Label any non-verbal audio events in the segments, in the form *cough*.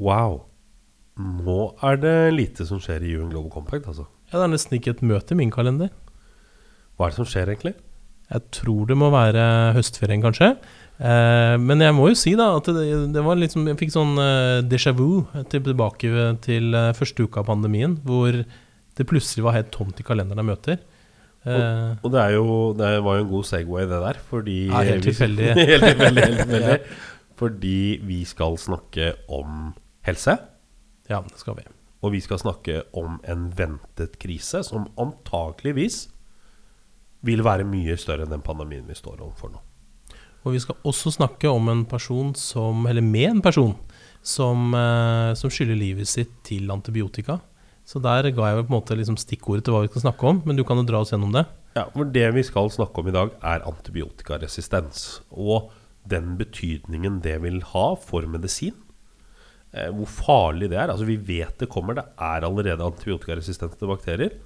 Wow. Nå er det lite som skjer i UN Global Compact, altså. Ja, Det er nesten ikke et møte i min kalender. Hva er det som skjer, egentlig? Jeg tror det må være høstferien, kanskje. Eh, men jeg må jo si da at det, det var liksom Jeg fikk sånn eh, déjà vu tilbake til eh, første uka av pandemien, hvor det plutselig var helt tomt i kalenderen av møter. Eh, og det, jo, det, var jo en god Segway, det der, fordi Ja, helt tilfeldig. *laughs* helt tilfeldig, helt *laughs* tilfeldig. Fordi vi skal snakke om helse. Ja, det skal vi. Og vi skal snakke om en ventet krise som antakeligvis vil være mye større enn den pandemien vi står overfor nå. Og vi skal også snakke om en person som, eller med en person som, eh, som skylder livet sitt til antibiotika. Så der ga jeg på en måte liksom stikkordet til hva vi skal snakke om, men du kan jo dra oss gjennom det. Ja, for Det vi skal snakke om i dag, er antibiotikaresistens. Og den betydningen det vil ha for medisin. Eh, hvor farlig det er. Altså Vi vet det kommer. Det er allerede antibiotikaresistente bakterier.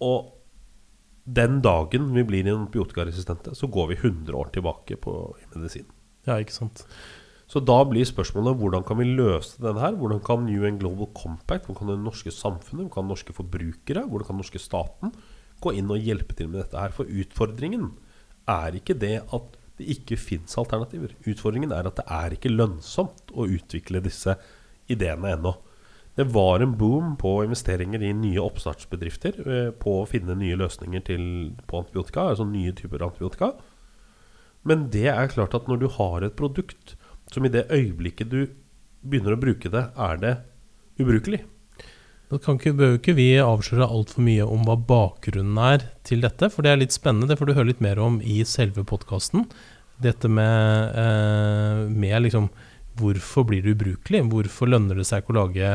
Og den dagen vi blir antibiotikaresistente, så går vi 100 år tilbake på, i medisin. Ja, ikke sant Så da blir spørsmålet hvordan kan vi løse den her? Hvordan kan UN Global Compact, hvordan kan det norske samfunnet, hvordan kan norske forbrukere, hvordan kan norske staten gå inn og hjelpe til med dette her? For utfordringen er ikke det at det ikke fins alternativer. Utfordringen er at det er ikke lønnsomt å utvikle disse ideene ennå. Det var en boom på investeringer i nye oppstartsbedrifter eh, på å finne nye løsninger til, på antibiotika, altså nye typer antibiotika. Men det er klart at når du har et produkt som i det øyeblikket du begynner å bruke det, er det ubrukelig. Da kan ikke, bør ikke vi avsløre altfor mye om hva bakgrunnen er til dette, for det er litt spennende. Det får du høre litt mer om i selve podkasten. Dette med, eh, med liksom Hvorfor blir det ubrukelig? Hvorfor lønner det seg ikke å lage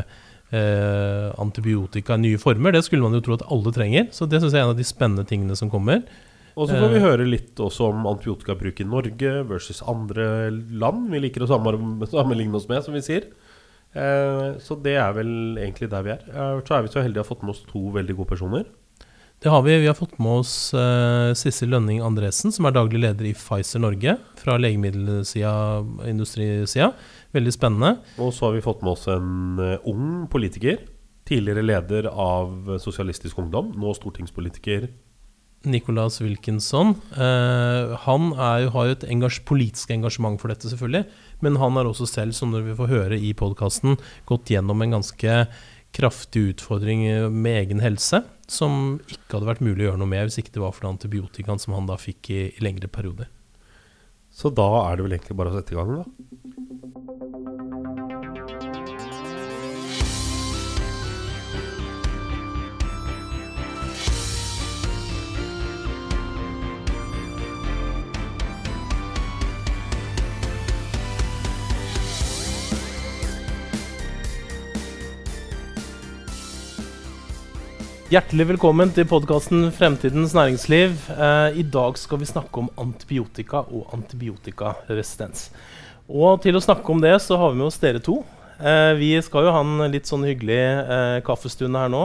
eh, antibiotika i nye former? Det skulle man jo tro at alle trenger, så det syns jeg er en av de spennende tingene som kommer. Og så får vi eh. høre litt også om antibiotikabruk i Norge versus andre land vi liker å sammenligne oss med, som vi sier. Eh, så det er vel egentlig der vi er. Eh, så er vi så heldige å ha fått med oss to veldig gode personer. Det har vi. Vi har fått med oss eh, Sissel Lønning Andresen, som er daglig leder i Pfizer Norge. Fra legemiddelsida, industrisida. Veldig spennende. Og så har vi fått med oss en uh, ung politiker. Tidligere leder av Sosialistisk Ungdom, nå stortingspolitiker Nicolas Wilkinson. Eh, han jo, har jo et engasj, politisk engasjement for dette, selvfølgelig. Men han har også selv, som dere vil få høre i podkasten, gått gjennom en ganske kraftig utfordring med egen helse. Som ikke hadde vært mulig å gjøre noe med hvis ikke det var for den antibiotikaen som han da fikk i, i lengre perioder. Så da er det vel egentlig bare å sette i gang, da. Hjertelig velkommen til podkasten Fremtidens næringsliv. Eh, I dag skal vi snakke om antibiotika og antibiotikaresistens. Og til å snakke om det, så har vi med oss dere to. Eh, vi skal jo ha en litt sånn hyggelig eh, kaffestund her nå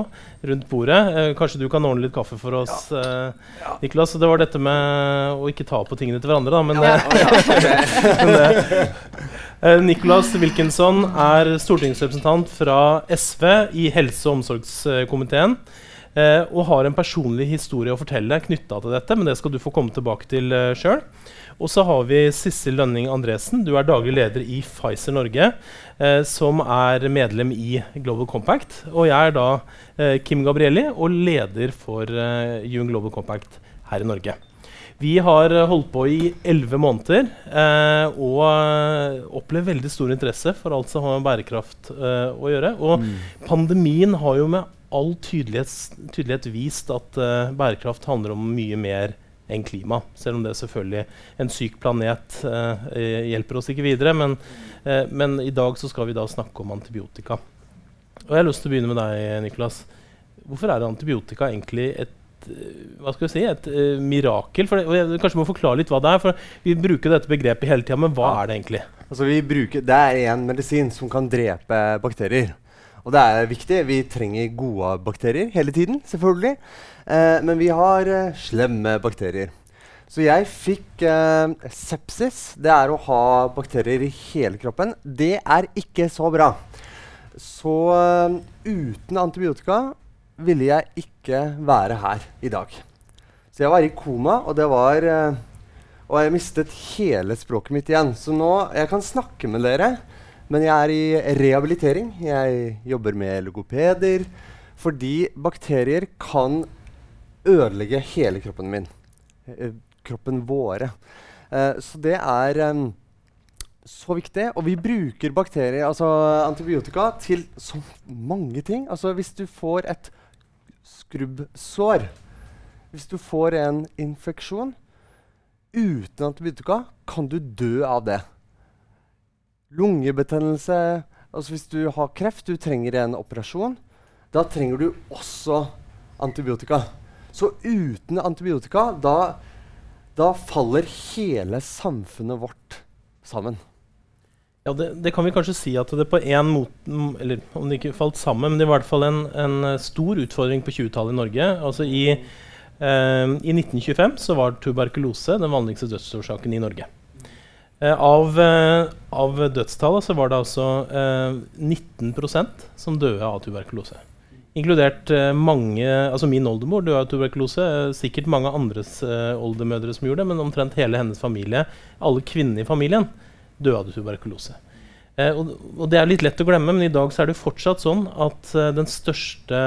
rundt bordet. Eh, kanskje du kan ordne litt kaffe for oss, ja. Eh, ja. Niklas. Det var dette med å ikke ta på tingene til hverandre, da. Men, ja. *laughs* men Nicolas Wilkinson er stortingsrepresentant fra SV i helse- og omsorgskomiteen. Eh, og har en personlig historie å fortelle knytta til dette, men det skal du få komme tilbake til eh, sjøl. Og så har vi Sissel Lønning Andresen. Du er daglig leder i Pfizer Norge, eh, som er medlem i Global Compact. Og jeg er da eh, Kim Gabrielli og leder for eh, UN Global Compact her i Norge. Vi har eh, holdt på i elleve måneder eh, og opplevd opplever veldig stor interesse for alt som har med bærekraft å gjøre. Og mm. pandemien har jo med all tydelighet, tydelighet vist at uh, bærekraft handler om mye mer enn klima. Selv om det selvfølgelig en syk planet uh, hjelper oss ikke videre. Men, uh, men, i dag så skal vi da snakke om antibiotika. Og jeg har lyst til å begynne med deg, Niklas. Hvorfor er antibiotika egentlig et hva skal vi si, et mirakel? For det, jeg kanskje må forklare litt hva det er. for Vi bruker dette begrepet hele tida, men hva er det egentlig? Altså, bruker, det er en medisin som kan drepe bakterier. Og det er viktig. Vi trenger gode bakterier hele tiden, selvfølgelig. Eh, men vi har eh, slemme bakterier. Så jeg fikk eh, sepsis. Det er å ha bakterier i hele kroppen. Det er ikke så bra. Så eh, uten antibiotika ville jeg ikke være her i dag. Så jeg var i koma, og det var eh, Og jeg mistet hele språket mitt igjen. Så nå Jeg kan snakke med dere, men jeg er i rehabilitering. Jeg jobber med logopeder. Fordi bakterier kan ødelegge hele kroppen min. Eh, kroppen våre. Eh, så det er um, så viktig. Og vi bruker bakterier, altså antibiotika, til så mange ting. Altså hvis du får et skrubbsår, hvis du får en infeksjon uten antibiotika, kan du dø av det. Lungebetennelse altså Hvis du har kreft, du trenger en operasjon, da trenger du også antibiotika. Så uten antibiotika, da, da faller hele samfunnet vårt sammen. Ja, det, det, kan vi kanskje si at det på en måte Eller om det ikke falt sammen, men det var i hvert fall en, en stor utfordring på 20-tallet i Norge. Altså i, eh, I 1925 så var tuberkulose den vanligste dødsårsaken i Norge. Eh, av, eh, av dødstallet så var det altså 19 eh, som døde av tuberkulose. Inkludert mange Altså min oldemor døde av tuberkulose. sikkert mange andres oldemødre som gjorde det, men omtrent hele hennes familie, alle kvinnene i familien, døde av tuberkulose. Uh, og, det er litt lett å glemme, men i dag så er det fortsatt sånn at den største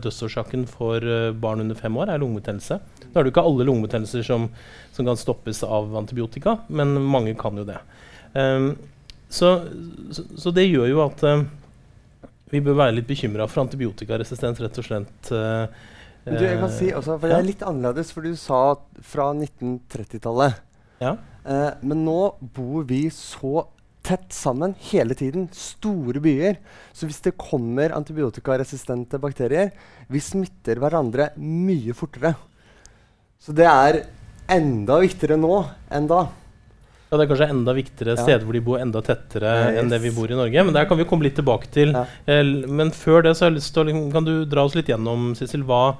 dødsårsaken for barn under fem år er lungebetennelse. Nå er det jo ikke alle lungebetennelser som, som, kan stoppes av antibiotika, men mange kan jo det. Um, så, så, så, det gjør jo at vi bør være litt bekymra for antibiotikaresistens, rett og slett. Uh, du, jeg kan si også, for Det er litt annerledes, for du sa fra 1930-tallet. Ja. Uh, men nå bor vi så tett sammen hele tiden. Store byer. Så hvis det kommer antibiotikaresistente bakterier, vi smitter hverandre mye fortere. Så det er enda viktigere nå enn da. Ja, Det er kanskje enda viktigere ja. steder hvor de bor enda tettere yes. enn det vi bor i Norge. Men der kan vi komme litt tilbake til. Ja. Eh, men før det så har jeg lyst til å, kan du dra oss litt gjennom Sissel, hva,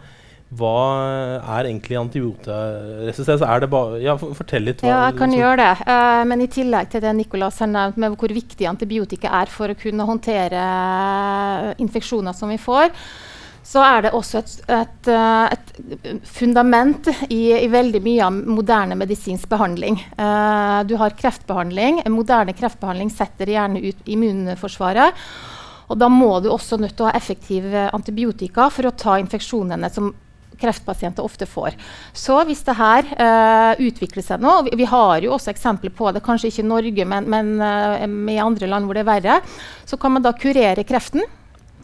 hva er egentlig antibiotikaresistens? Er det bare, ja, fortell litt. Hva, ja, jeg kan liksom. gjøre det. Uh, men i tillegg til det Nicolas har nevnt med hvor viktig antibiotika er for å kunne håndtere infeksjoner som vi får, så er det også et, et, eh, et fundament i, i, veldig mye av moderne medisinsk behandling. Uh, du har kreftbehandling. Moderne kreftbehandling setter gjerne ut immunforsvaret. Og da må du også nødt til å ha effektive antibiotika for å ta infeksjonene som kreftpasienter ofte får. Så hvis det her uh, utvikler seg nå, vi, vi, har jo også eksempler på det, kanskje ikke i Norge, men, men uh, i andre land hvor det er verre, så kan man da kurere kreften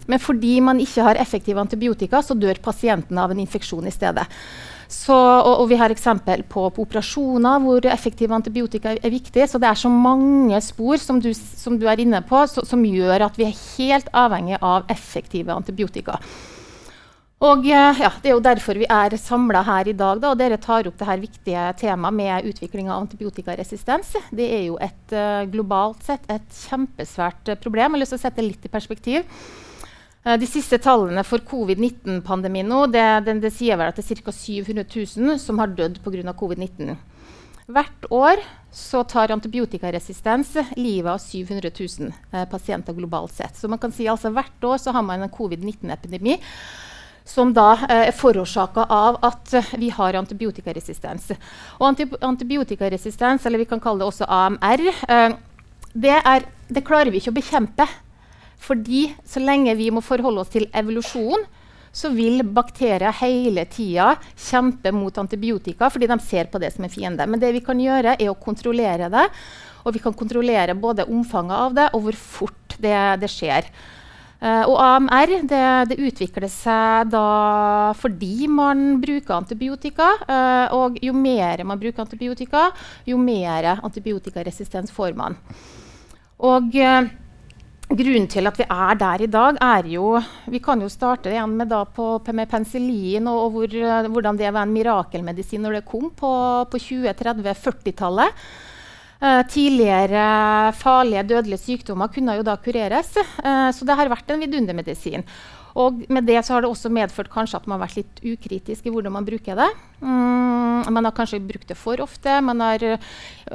men fordi man ikke har effektive antibiotika, så dør pasienten av en infeksjon i stedet. Så, og, og, vi har eksempel på, på, operasjoner hvor effektive antibiotika er, er viktig. Så det er så mange spor som du, som du er inne på, så, som gjør at vi er helt avhengig av effektive antibiotika. Og eh, ja, Det er jo derfor vi er samla her i dag. Da, og Dere tar opp dette viktige temaet med utvikling av antibiotikaresistens. Det er jo et uh, globalt sett et kjempesvært uh, problem. Jeg har lyst til å sette det litt i perspektiv. Uh, de siste tallene for covid-19-pandemien nå, det, det, det, sier vel at det er ca. 700 000 som har dødd pga. covid-19. Hvert år så tar antibiotikaresistens livet av 700 000 eh, pasienter globalt sett. Så man kan si altså hvert år så har man en covid-19-epidemi som da eh, er forårsaka av at vi har antibiotikaresistens. Og anti antibiotikaresistens, eller vi kan kalle det også AMR, eh, det, er, det klarer vi ikke å bekjempe fordi så lenge vi må forholde oss til evolusjon, så vil bakterier hele tida kjempe mot antibiotika fordi de ser på det som en fiende. Men det vi kan gjøre, er å kontrollere det. Og vi kan kontrollere både omfanget av det og hvor fort det, det skjer. Uh, og AMR det, det, utvikler seg da fordi man bruker antibiotika. Uh, og jo mer man bruker antibiotika, jo mer antibiotikaresistens får man. Og... Uh, Grunnen til at vi er der i dag, er jo Vi kan jo starte igjen med, på, med penicillin og, og hvor, hvordan det var en mirakelmedisin når det kom på, på 20-30-40-tallet. Uh, eh, tidligere farlige, dødelige sykdommer kunne jo da kureres. Uh, så det har vært en vidundermedisin. Og med det så har det også medført kanskje at man har vært litt ukritisk i hvordan man bruker det. Mm, man har kanskje brukt det for ofte. Man, har,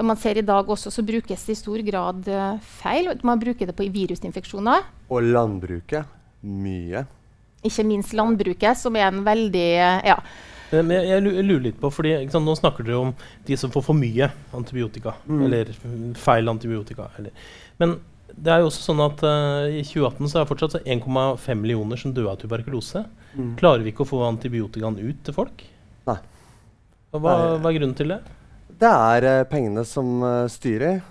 man ser i dag også så brukes det i stor grad uh, feil. Man bruker det på virusinfeksjoner. Og landbruket mye. Ikke minst landbruket, som er en veldig ja, men jeg, jeg, lurer litt på, fordi sant, Nå snakker dere om de som får for mye antibiotika. Mm. Eller feil antibiotika. Eller. Men det er jo også sånn at uh, i 2018 så er det fortsatt 1,5 millioner som døde av tuberkulose. Mm. Klarer vi ikke å få antibiotikaen ut til folk? Nei. Hva, hva er grunnen til det? Det er uh, pengene som uh, styrer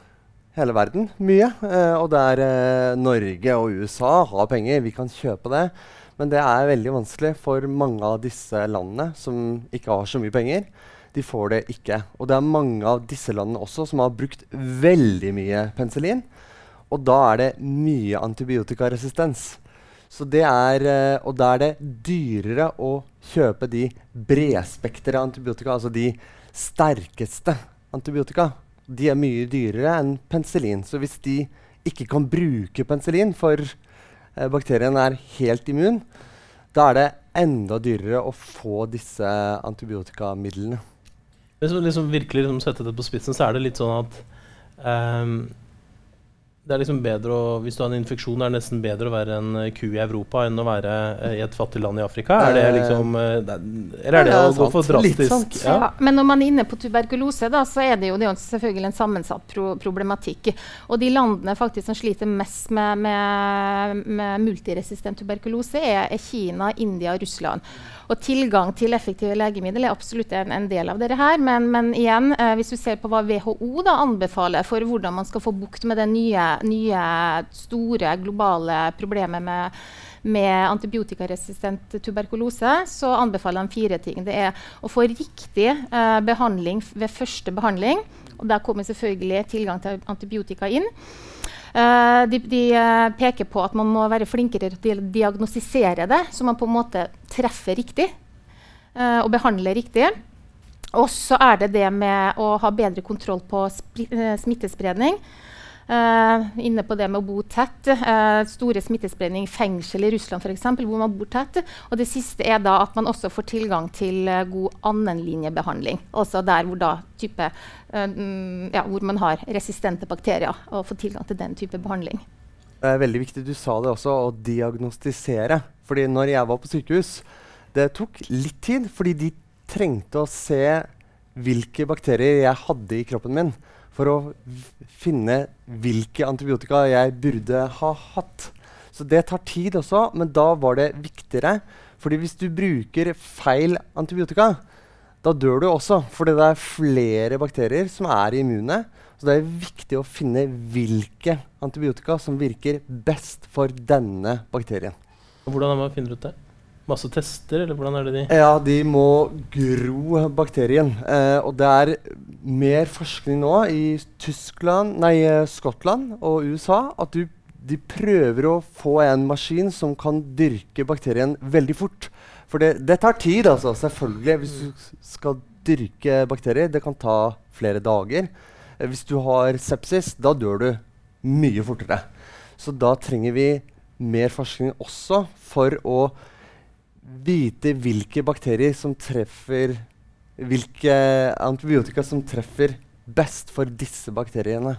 hele verden mye. og det er Norge og USA har penger, vi kan kjøpe det. Men det er veldig vanskelig for mange av disse landene som ikke har så mye penger. De får det ikke. Og det er mange av disse landene også som har brukt veldig mye penicillin. Og da er det mye antibiotikaresistens. Så det er, uh, og da er det dyrere å kjøpe de bredspektre antibiotika, altså de sterkeste antibiotika. De er mye dyrere enn penicillin. Så hvis de ikke kan bruke penicillin, for bakterien er helt immun, da er det enda dyrere å få disse antibiotikamidlene. Hvis vi liksom virkelig liksom setter det på spissen, så er det litt sånn at um, det er liksom bedre å, Hvis du har en infeksjon, er det nesten bedre å være en ku i Europa enn å være uh, i et fattig land i Afrika? Er det eh, liksom det, Eller er det, å gå for drastisk? Ja. Ja, men når man er inne på tuberkulose, da, så er det jo, det er jo selvfølgelig en sammensatt pro problematikk. Og de landene faktisk som sliter mest med, med, med multiresistent tuberkulose, er, er Kina, India og Russland. Og tilgang til effektive legemidler er absolutt en, en del av dette her. Men, men igjen, eh, hvis du ser på hva WHO da anbefaler for hvordan man skal få bukt med det nye, nye store globale problemet med med antibiotikaresistent tuberkulose, så anbefaler han fire ting. Det er å få riktig eh, behandling ved første behandling. og Der kommer selvfølgelig tilgang til antibiotika inn. Uh, de, de uh, peker på at man må være flinkere til å diagnostisere det, så man på en måte treffer riktig uh, og behandler riktig. Og så er det det med å ha bedre kontroll på smittespredning. Uh, inne på det med å bo tett. Uh, store smittespredning i fengsel i Russland f.eks., hvor man bor tett. Og det siste er da at man også får tilgang til uh, god annenlinjebehandling. Altså der hvor, da, type, ja, hvor man har resistente bakterier, og får tilgang til den type behandling. Det er veldig viktig du sa det også, å diagnostisere. Fordi når jeg var på sykehus, det tok litt tid, fordi de trengte å se hvilke bakterier jeg hadde i kroppen min for å finne hvilke antibiotika jeg burde ha hatt. Så det tar tid også, men da var det viktigere. Fordi hvis du bruker feil antibiotika, da dør du også. Fordi det er flere bakterier som er immune. Så det er viktig å finne hvilke antibiotika som virker best for denne bakterien. Hvordan man finner ut det? Masse tester, eller hvordan er det de Ja, de må gro bakterien. Eh, og det er mer forskning nå i Tyskland, nei, eh, Skottland og USA at du, de prøver å få en maskin som kan dyrke bakterien veldig fort. For det, det tar tid, altså, selvfølgelig. Hvis du skal dyrke bakterier, det kan ta flere dager. Eh, hvis du har sepsis, da dør du mye fortere. Så da trenger vi mer forskning også for å vite hvilke bakterier som treffer Hvilke antibiotika som treffer best for disse bakteriene.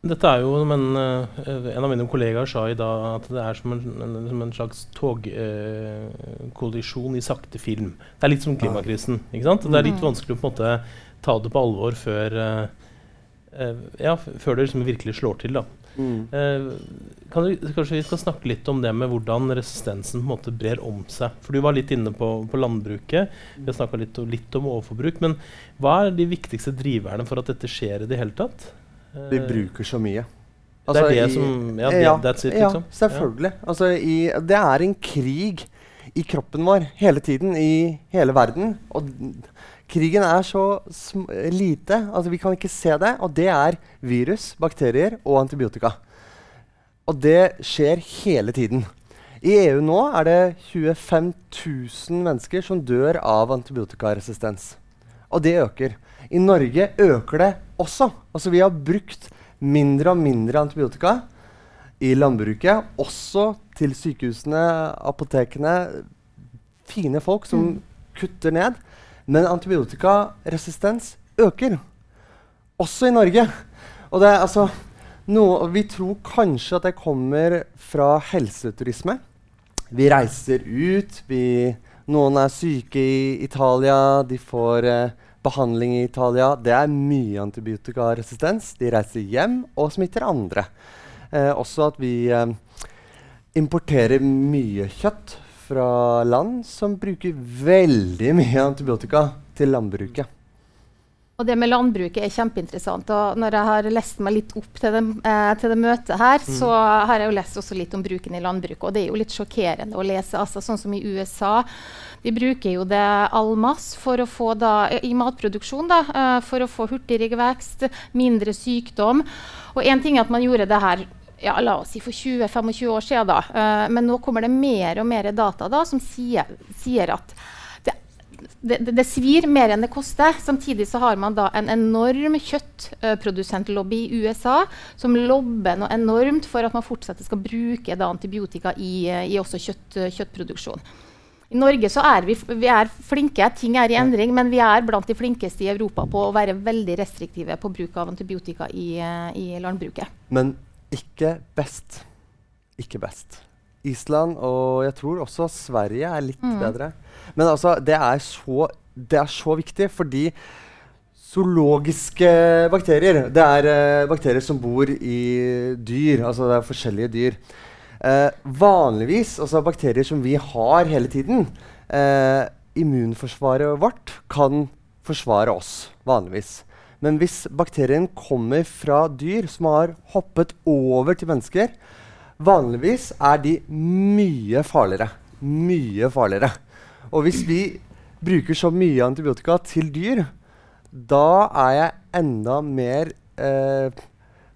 Dette er jo, men, uh, En av mine kollegaer sa i dag at det er som en, en, som en slags togkollisjon eh, i sakte film. Det er litt som klimakrisen. ikke sant? Det er litt mm. vanskelig å på en måte ta det på alvor før, eh, ja, før det liksom virkelig slår til. da. Mm. Eh, kan du, kanskje vi skal snakke litt om det med hvordan resistensen på en måte brer om seg. For Du var litt inne på, på landbruket. Vi har snakka litt, litt, om overforbruk. Men hva er de viktigste driverne for at dette skjer i det hele tatt? Vi bruker så mye. Altså, det er det i, som Ja, ja that's it, liksom. Ja, selvfølgelig. Ja. Altså, i, det er en krig i kroppen vår hele tiden, i hele verden. Og Krigen er så lite, altså vi kan ikke se det. Og det er virus, bakterier og antibiotika. Og det skjer hele tiden. I EU nå er det 25 000 mennesker som dør av antibiotikaresistens. Og det øker. I Norge øker det også. Altså Vi har brukt mindre og mindre antibiotika i landbruket, også til sykehusene, apotekene. Fine folk som Mm. kutter ned. Men antibiotikaresistens øker. Også i Norge. Og det er altså noe, Vi tror kanskje at det kommer fra helseturisme. Vi reiser ut. Vi, noen er syke i Italia. De får eh, behandling i Italia. Det er mye antibiotikaresistens. De reiser hjem og smitter andre. Eh, også at vi eh, importerer mye kjøtt fra land som bruker veldig mye antibiotika til landbruket. Og det med landbruket er kjempeinteressant. Og når jeg har lest meg litt opp til det, eh, til det møtet her, så har jeg jo lest også litt om bruken i landbruket. Og det er jo litt sjokkerende å lese. Altså, sånn som i USA. De bruker jo det all masse for å få da, i matproduksjon da, eh, for å få hurtigere vekst, mindre sykdom. Og én ting er at man gjorde det her ja, la oss si for 20-25 år siden, da. Uh, men nå kommer det mer og mer data da, som sier, sier at det, det, det, svir mer enn det koster. Samtidig så har man da en enorm kjøttprodusentlobby i USA som lobber noe enormt for at man fortsatt skal bruke da, antibiotika i, i også kjøtt, kjøttproduksjon. I Norge så er vi, vi er flinke, ting er i endring, men vi er blant de flinkeste i Europa på å være veldig restriktive på bruk av antibiotika i, i landbruket. Men ikke best. Ikke best. Island og jeg tror også Sverige er litt Mm. bedre. Men altså, det er, så, det er så viktig fordi zoologiske bakterier Det er uh, bakterier som bor i dyr. Altså det er forskjellige dyr. Uh, vanligvis, altså bakterier som vi har hele tiden uh, Immunforsvaret vårt kan forsvare oss vanligvis. Men hvis bakterien kommer fra dyr som har hoppet over til mennesker, vanligvis er de mye farligere. Mye farligere. Og hvis vi bruker så mye antibiotika til dyr, da er jeg enda mer eh,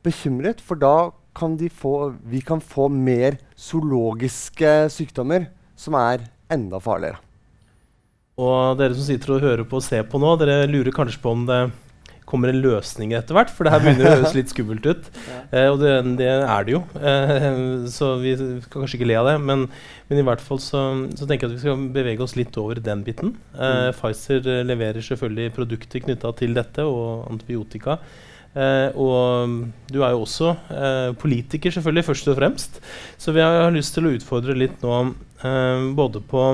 bekymret, for da kan få, vi kan få mer zoologiske sykdommer som er enda farligere. Og dere som sitter og hører på og ser på nå, dere lurer kanskje på om det kommer en løsning etter hvert, for det her begynner å høres litt skummelt ut. *laughs* Eh, og det, det er det jo, eh, så vi skal kanskje ikke le av det. Men, men i hvert fall så, så tenker jeg at vi skal bevege oss litt over den biten. Eh, Pfizer eh, leverer selvfølgelig produkter knytta til dette, og antibiotika. Eh, og du er jo også eh, politiker, selvfølgelig, først og fremst. Så vi har, har lyst til å utfordre litt nå eh, både på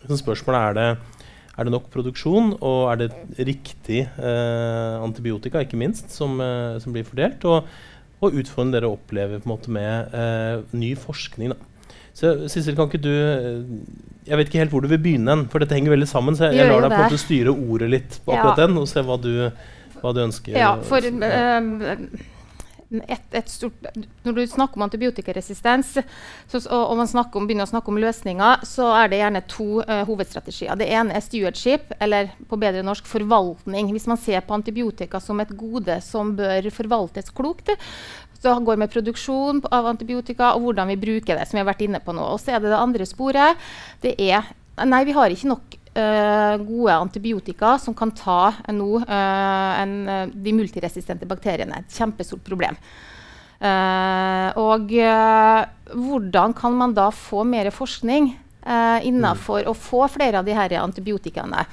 Spørsmålet er det er det nok produksjon, og er det riktig eh, antibiotika ikke minst, som, eh, som blir fordelt? Og, og utfordringen dere opplever måte med eh, ny forskning. Da. Så Sissel, kan ikke du Jeg vet ikke helt hvor du vil begynne, for dette henger veldig sammen. Så jeg, jeg lar deg på en måte styre ordet litt på Ja. akkurat den, og se hva du, hva du ønsker. Ja, for Ja. Et, et stort, Når du snakker om antibiotikaresistens, så, og, man om, begynner å snakke om løsninger, så er det gjerne to uh, hovedstrategier. Det ene er stewardship, eller på bedre norsk forvaltning. Hvis man ser på antibiotika som et gode som bør forvaltes klokt, så går med produksjon av antibiotika og hvordan vi bruker det. som vi har vært inne på nå. Og så er det det andre sporet. Det er Nei, vi har ikke nok gode antibiotika som kan ta eh, nå eh, en, eh, de multiresistente bakteriene. Et kjempestort problem. Eh, og eh, hvordan kan man da få mer forskning innafor å få flere av de her antibiotikaene?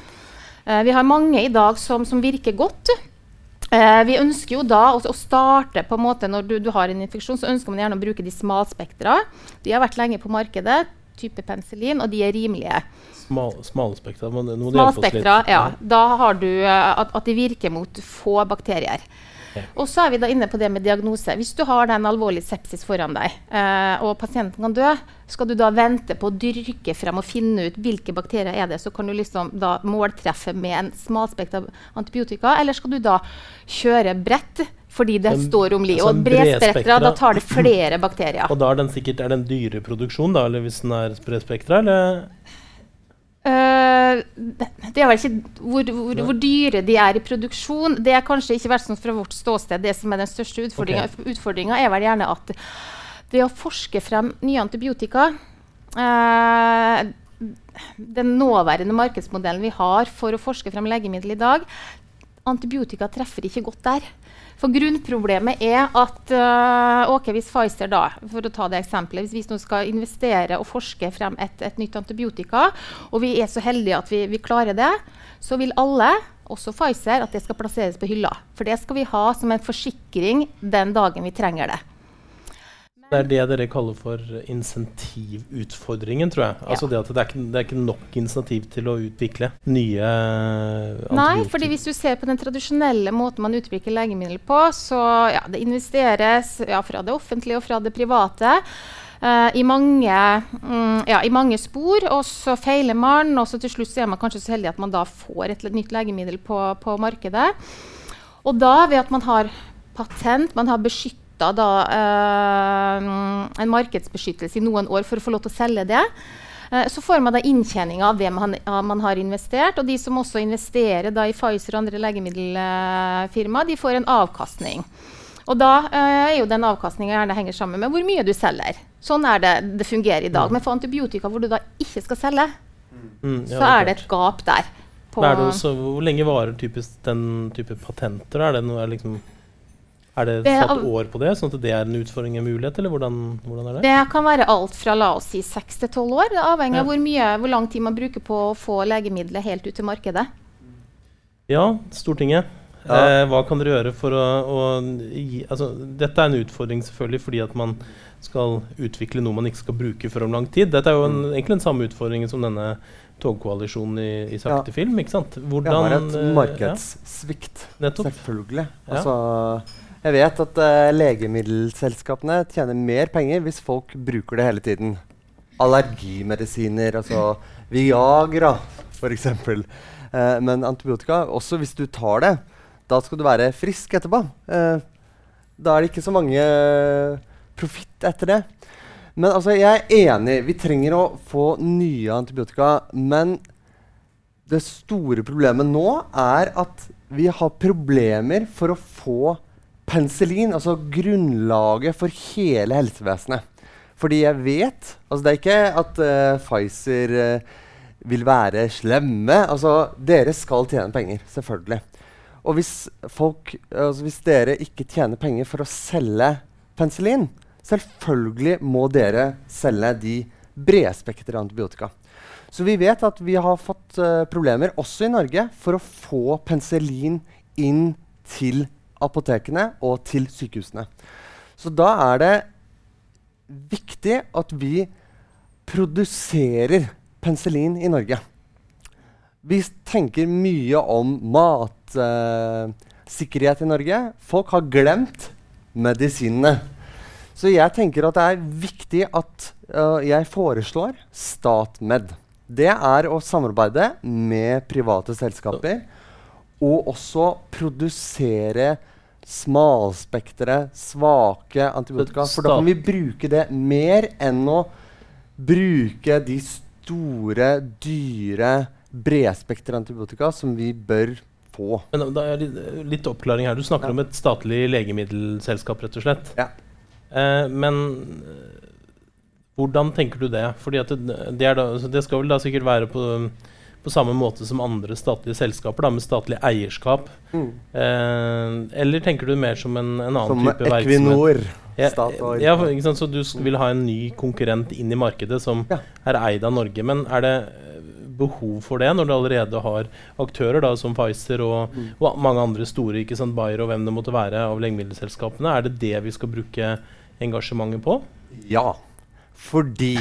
Eh, vi har mange i dag som, som virker godt. Eh, vi ønsker jo da å, å starte på en måte Når du, du har en infeksjon, så ønsker man gjerne å bruke de smalspektra. De har vært lenge på markedet, type penicillin, og de er rimelige. Smal, Smalspektra. men nå må du hjelpe oss litt. Ja. Da har du eh, at, at de virker mot få bakterier. Og så er vi da inne på det med diagnose. Hvis du har en alvorlig sepsis foran deg, eh, og pasienten kan dø, skal du da vente på å dyrke frem og finne ut hvilke bakterier er det, så kan du liksom da måltreffe med en smalspektra antibiotika, eller skal du da kjøre bredt fordi det En- står om liv? altså og bredspektra, da tar det flere bakterier. Og da er den sikkert er det en dyreproduksjon, da, eller hvis den er bredspektra, eller? Uh, det det er vel ikke hvor, hvor, hvor dyre de er i produksjon. Det er kanskje ikke vært sånn fra vårt ståsted det som er den største utfordringa. Utfordringa er vel gjerne at det å forske frem nye antibiotika uh, Den nåværende markedsmodellen vi har for å forske frem legemiddel i dag, antibiotika treffer ikke godt der. For grunnproblemet er at uh, okay, hvis Pfizer da, for å ta det eksempelet, hvis vi nå skal investere og forske frem et, et nytt antibiotika, og vi er så heldige at vi, vi klarer det, så vil alle også Pfizer, at det skal plasseres på hylla. For det skal vi ha som en forsikring den dagen vi trenger det. Det er det dere kaller for insentivutfordringen, tror jeg. Altså det, at det er, ikke, det er ikke nok insentiv til å utvikle nye antibiotika. Nei, fordi hvis du ser på den tradisjonelle måten man utvikler legemidler på, så ja, det investeres ja, fra det offentlige og fra det private. Uh, i, mange, mm, ja, i, mange, spor, og så feiler man. Og så til slutt så er man kanskje så heldig at man da får et nytt legemiddel på, på markedet. Og da, ved at man har patent, man har beskyttet da, eh, en markedsbeskyttelse i noen år for å få lov til å selge det. Eh, så får man da inntjening av det man, man, har investert. Og de som også investerer i Pfizer og andre legemiddelfirma, de får en avkastning. Og da eh, er jo den avkastninga gjerne henger sammen med hvor mye du selger. Sånn er det det fungerer i dag. Men for antibiotika hvor du da ikke skal selge, mm, ja, så er det et gap der. Også, hvor lenge varer typisk den type patenter? Er det noe, er liksom er det, det satt år på det, sånn at det er en utfordring, og mulighet, eller hvordan, hvordan, er det? Det kan være alt fra la oss si 6 til 12 år. Det avhenger ja. av hvor, mye, hvor lang tid man bruker på å få legemiddelet helt ut til markedet. Ja, Stortinget. Ja. Eh, hva kan dere gjøre for å, å gi altså, Dette er en utfordring selvfølgelig fordi at man skal utvikle noe man ikke skal bruke for om lang tid. Dette er jo en, mm. egentlig den samme utfordringen som denne togkoalisjonen i, i sakte ja. film. ikke sant? Hvordan, det er et markedssvikt, ja. selvfølgelig. Altså, jeg vet at uh, legemiddelselskapene tjener mer penger hvis folk bruker det hele tiden. Allergimedisiner, altså Viagra f.eks. Uh, eh, men antibiotika, også hvis du tar det, da skal du være frisk etterpå. Uh, da er det ikke så mange profitt etter det. Men altså, jeg er enig. Vi trenger å få nye antibiotika. Men det store problemet nå er at vi har problemer for å få penicillin, altså grunnlaget for hele helsevesenet. Fordi jeg vet altså Det er ikke at uh, Pfizer uh, vil være slemme. Altså, dere skal tjene penger, selvfølgelig. Og hvis, folk, altså hvis dere ikke tjener penger for å selge penicillin, selvfølgelig må dere selge de bredspektrede antibiotika. Så vi vet at vi har fått uh, problemer, også i Norge, for å få penicillin inn til apotekene og til sykehusene. Så da er det viktig at vi produserer penicillin i Norge. Vi tenker mye om matsikkerhet uh, i Norge. Folk har glemt medisinene. Så jeg tenker at det er viktig at uh, jeg foreslår StatMed. Det er å samarbeide med private selskaper og også produsere smalspektre, svake antibiotika. For da kan vi bruke det mer enn å bruke de store, dyre, bredspektre antibiotika som vi bør få. Men da er litt oppklaring her. Du snakker ja. om et statlig legemiddelselskap, rett og slett. Ja. Eh, men eh, hvordan tenker du det? Fordi det, det, da, det, skal vel da sikkert være på på samme måte som andre statlige selskaper da, med statlig eierskap? Mm. Eh, eller tenker du mer som en, en annen som type Equinor, virksomhet? Ja, ja, så du vil ha en ny konkurrent inn i markedet som ja. er eid av Norge. Men er det eh, behov for det når du allerede har aktører da, som Pfizer og, mm. og, mange andre store, ikke sant, Bayer og hvem det måtte være av legemiddelselskapene? Er det det vi skal bruke engasjementet på? Ja, fordi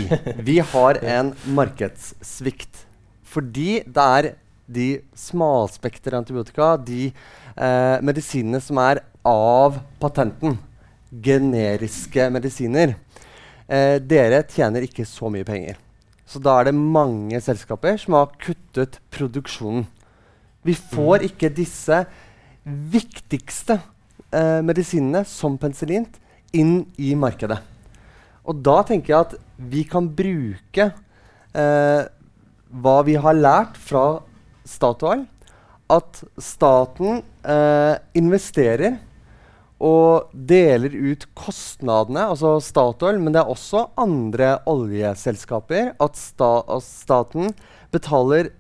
vi har en markedssvikt fordi det er de smalspektre antibiotika, de eh, medisinene som er av patenten, generiske medisiner, eh, dere tjener ikke så mye penger. Så da er det mange selskaper som har kuttet produksjonen. Vi får mm. ikke disse viktigste eh, medisinene, som penicillin, inn i markedet. Og da tenker jeg at vi kan bruke eh, hva vi har lært fra Statoil, at staten eh, investerer og deler ut kostnadene, altså Statoil, men det er også andre oljeselskaper, at, sta at staten betaler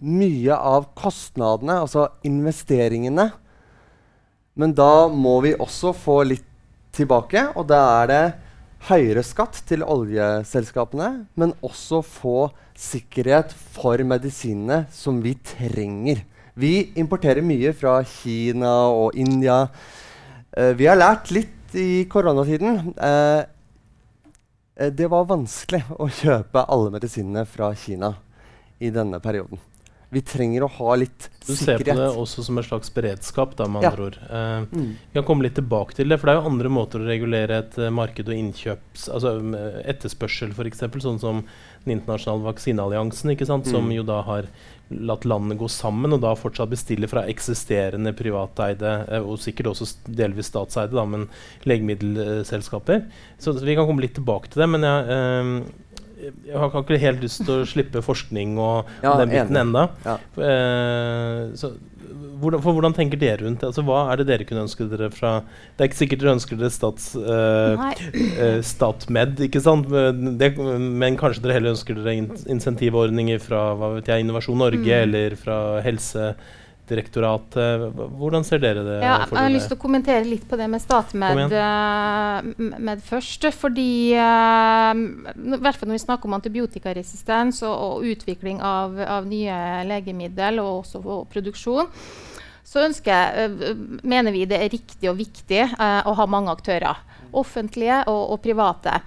mye av kostnadene, altså investeringene, Men da må vi også få litt tilbake, og da er det høyere skatt til oljeselskapene, men også få sikkerhet for medisinene som vi trenger. Vi importerer mye fra Kina og India. Eh, vi har lært litt i koronatiden. Eh, eh, det var vanskelig å kjøpe alle medisinene fra Kina i denne perioden. Vi trenger å ha litt Du ser på det også som en slags beredskap, da, med Ja. andre ord. Uh, Mm. Vi kan komme litt tilbake til det, for det er jo andre måter å regulere et uh, marked og innkjøps... Altså um, etterspørsel, f.eks., sånn som den internasjonale vaksinealliansen, ikke sant, som Mm. jo da har latt landene gå sammen, og da fortsatt bestille fra eksisterende privateide, eh, og sikkert også delvis statseide, da, men legemiddelselskaper. Så vi kan komme litt tilbake til det, men jeg jeg har ikke helt lyst til å slippe forskning og *laughs* Ja, den biten enig. enda. Ja. Eh, så, hvordan, for hvordan tenker dere rundt det? Altså, hva er det dere kunne ønske dere fra Det er ikke sikkert dere ønsker dere stats, eh, eh, Statmed, ikke sant? Men, det, men kanskje dere heller ønsker dere in insentivordninger fra hva vet jeg, Innovasjon Norge Mm. eller fra Helsedirektoratet. Hvordan ser dere det? Ja, jeg har lyst til å kommentere litt på det med StatMed eh, med først. Fordi eh, I hvert fall når vi snakker om antibiotikaresistens og, og utvikling av, av nye legemiddel og også og produksjon, så ønsker eh, mener vi det er riktig og viktig eh, å ha mange aktører. Offentlige og, og private.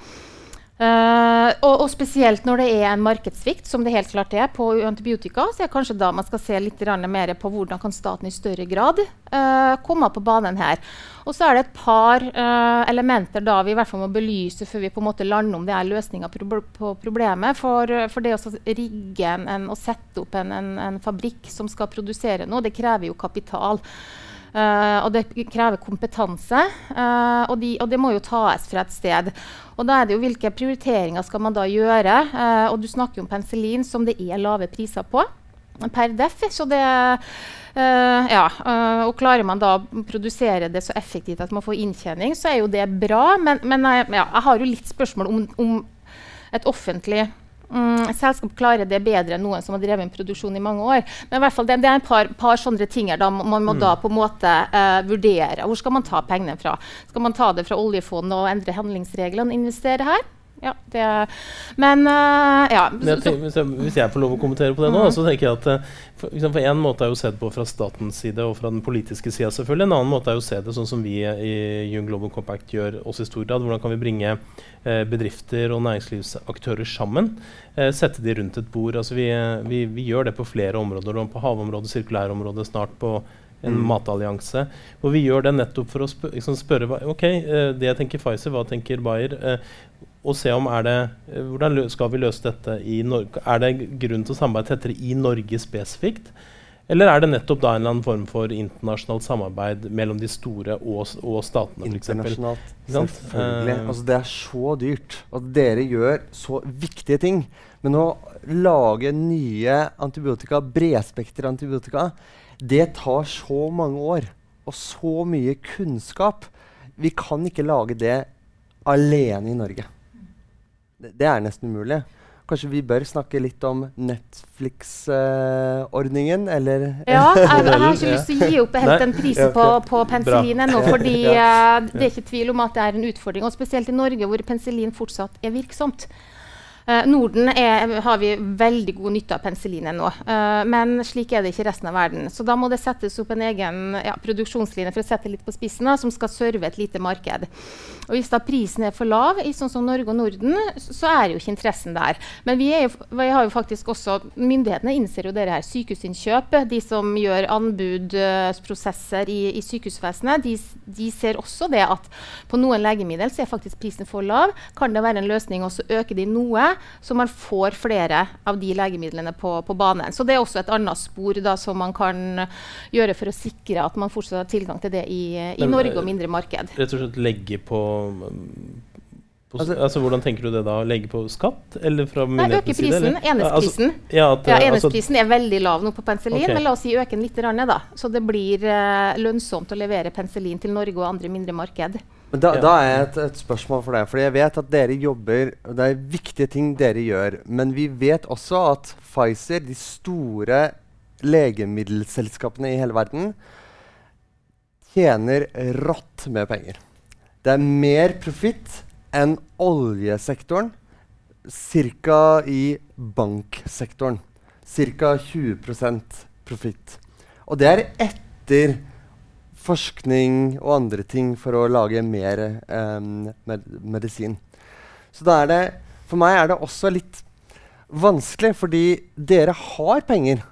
Eh, og, og spesielt når det er en markedssvikt, som det helt klart er på antibiotika, så er kanskje da man skal se litt mer på hvordan kan staten i større grad uh, komme på banen her. Og så er det et par uh, elementer da vi i hvert fall må belyse før vi på en måte lander om det er løsninga på, på problemet. For, for det å rigge en, en, og sette opp en, en, en fabrikk som skal produsere noe, det krever jo kapital. Eh, og det krever kompetanse, eh, og, de, og det må jo tas fra et sted. Og da er det jo hvilke prioriteringer skal man da gjøre? Eh, og du snakker jo om penicillin, som det er lave priser på per def. Så det Uh, ja, uh, og klarer man da å produsere det så effektivt at man får inntjening, så er jo det bra. Men, men jeg, ja, jeg har jo litt spørsmål om, om et offentlig Mm, selskap klarer det bedre enn noen som har drevet med produksjon i mange år. Men i hvert fall, det, det er et par, par sånne ting her da man må må da på en måte uh, vurdere. Hvor skal man ta pengene fra? Skal man ta det fra oljefondet og endre handlingsreglene og investere her? Ja, det, men uh, ja. Men jeg tenker, hvis, jeg, hvis jeg får lov å kommentere på det nå, mm. så tenker jeg at eh, for, liksom, for en måte er jo sett på fra statens side og fra den politiske sida selvfølgelig. En annen måte er jo å se det sånn som vi i Young Global Compact gjør også i stor grad. Hvordan kan vi bringe eh, bedrifter og næringslivsaktører sammen? Eh, sette de rundt et bord. Altså, vi, eh, vi, vi gjør det på flere områder. På havområdet, sirkulærområdet, snart på en Mm. matallianse. Og vi gjør det nettopp for å spør, liksom spørre hva- Ok, eh, det tenker Pfizer, hva tenker Bayer? Eh, og se om er det eh, Hvordan skal vi løse dette i Norge? Er det grunn til å samarbeide tettere i Norge spesifikt? Eller er det nettopp da en eller annen form for internasjonalt samarbeid mellom de store og, og statene, f.eks.? Internasjonalt. Selvfølgelig. Uh, altså, det er så dyrt. at dere gjør så viktige ting. Men å lage nye antibiotika, bredspekter antibiotika, det tar så mange år og så mye kunnskap. Vi kan ikke lage det alene i Norge. Det, er nesten umulig. Kanskje vi bør snakke litt om Netflix-ordningen, eller Ja, *laughs* jeg, jeg har ikke lyst til å gi opp helt den prisen på, på penicillin ennå. *laughs* fordi uh, det er ikke tvil om at det er en utfordring. Og spesielt i Norge, hvor penicillin fortsatt er virksomt. Eh, Norden er, har vi veldig god nytte av penicillin nå, eh, men slik er det ikke i resten av verden. Så da må det settes opp en egen ja, produksjonslinje for å sette litt på spissen, da, som skal serve et lite marked. Og Hvis da prisen er for lav, i sånn som Norge og Norden, så, er jo ikke interessen der. Men vi, jo, vi har jo faktisk også, myndighetene innser jo dere her sykehusinnkjøp. De som gjør anbudsprosesser i, i sykehusvesenet, de, de ser også det at på noen legemiddel så er faktisk prisen for lav. Kan det være en løsning å øke de noe, så man får flere av de legemidlene på, på banen. Så det er også et annet spor da, som man kan gjøre for å sikre at man fortsatt har tilgang til det i, i Men, Norge eh, og mindre marked. Rett og slett legge på, Altså- altså, Hvordan tenker du det da? Legge på skatt? Eller fra Nei, øke myndighetenes side? prisen. Enhetsprisen. Ja, altså-. Ja, at, Ja, eh, altså, Enhetsprisen er veldig lav nå på penicillin, okay. men la oss si øke den litt, grann, da, så det blir uh, lønnsomt å levere penicillin til Norge og andre mindre marked. Men da, da er et, et spørsmål for deg. For jeg vet at dere jobber og Det er viktige ting dere gjør. Men vi vet også at Pfizer, de store legemiddelselskapene i hele verden, tjener rått med penger. Det er mer profitt enn oljesektoren, ca. i banksektoren. Ca. 20 profitt. Og det er etter forskning og andre ting for å lage mer um, med medisin. Så da er det For meg er det også litt vanskelig, fordi dere har penger.